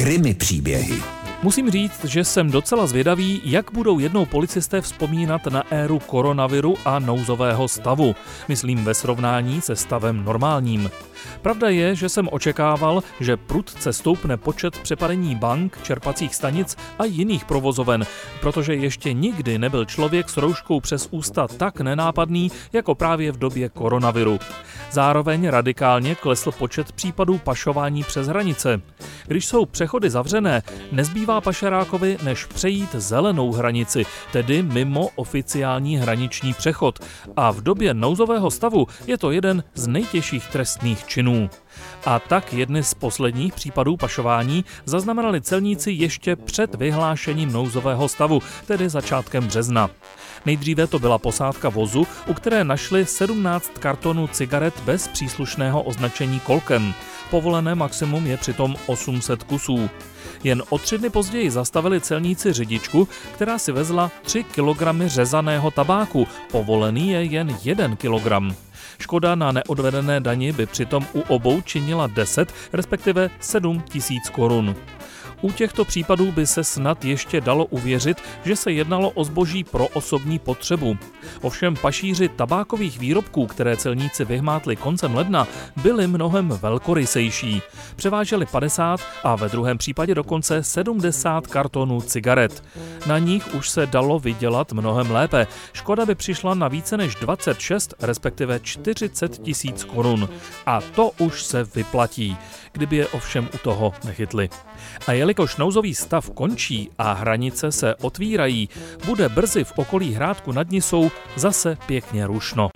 Krymy příběhy. Musím říct, že jsem docela zvědavý, jak budou jednou policisté vzpomínat na éru koronaviru a nouzového stavu. Myslím ve srovnání se stavem normálním. Pravda je, že jsem očekával, že prudce stoupne počet přepadení bank, čerpacích stanic a jiných provozoven, protože ještě nikdy nebyl člověk s rouškou přes ústa tak nenápadný jako právě v době koronaviru. Zároveň radikálně klesl počet případů pašování přes hranice. Když jsou přechody zavřené, nezbývá pašerákovi, než přejít zelenou hranici, tedy mimo oficiální hraniční přechod. A v době nouzového stavu je to jeden z nejtěžších trestných činů. A tak jedny z posledních případů pašování zaznamenali celníci ještě před vyhlášením nouzového stavu, tedy začátkem března. Nejdříve to byla posádka vozu, u které našli 17 kartonů cigaret bez příslušného označení kolkem. Povolené maximum je přitom 800 kusů. Jen o tři dny později zastavili celníci řidičku, která si vezla 3 kg řezaného tabáku. Povolený je jen 1 kg. Škoda na neodvedené dani by přitom u obou činila 10, respektive 7 tisíc korun. U těchto případů by se snad ještě dalo uvěřit, že se jednalo o zboží pro osobní potřebu. Ovšem pašíři tabákových výrobků, které celníci vyhmátli koncem ledna, byli mnohem velkorysejší. Převáželi 50 a ve druhém případě dokonce 70 kartonů cigaret. Na nich už se dalo vydělat mnohem lépe. Škoda by přišla na více než 26, respektive 40 tisíc korun. A to už se vyplatí, kdyby je ovšem u toho nechytli. A jelikož nouzový stav končí a hranice se otvírají, bude brzy v okolí Hrádku nad Nisou zase pěkně rušno.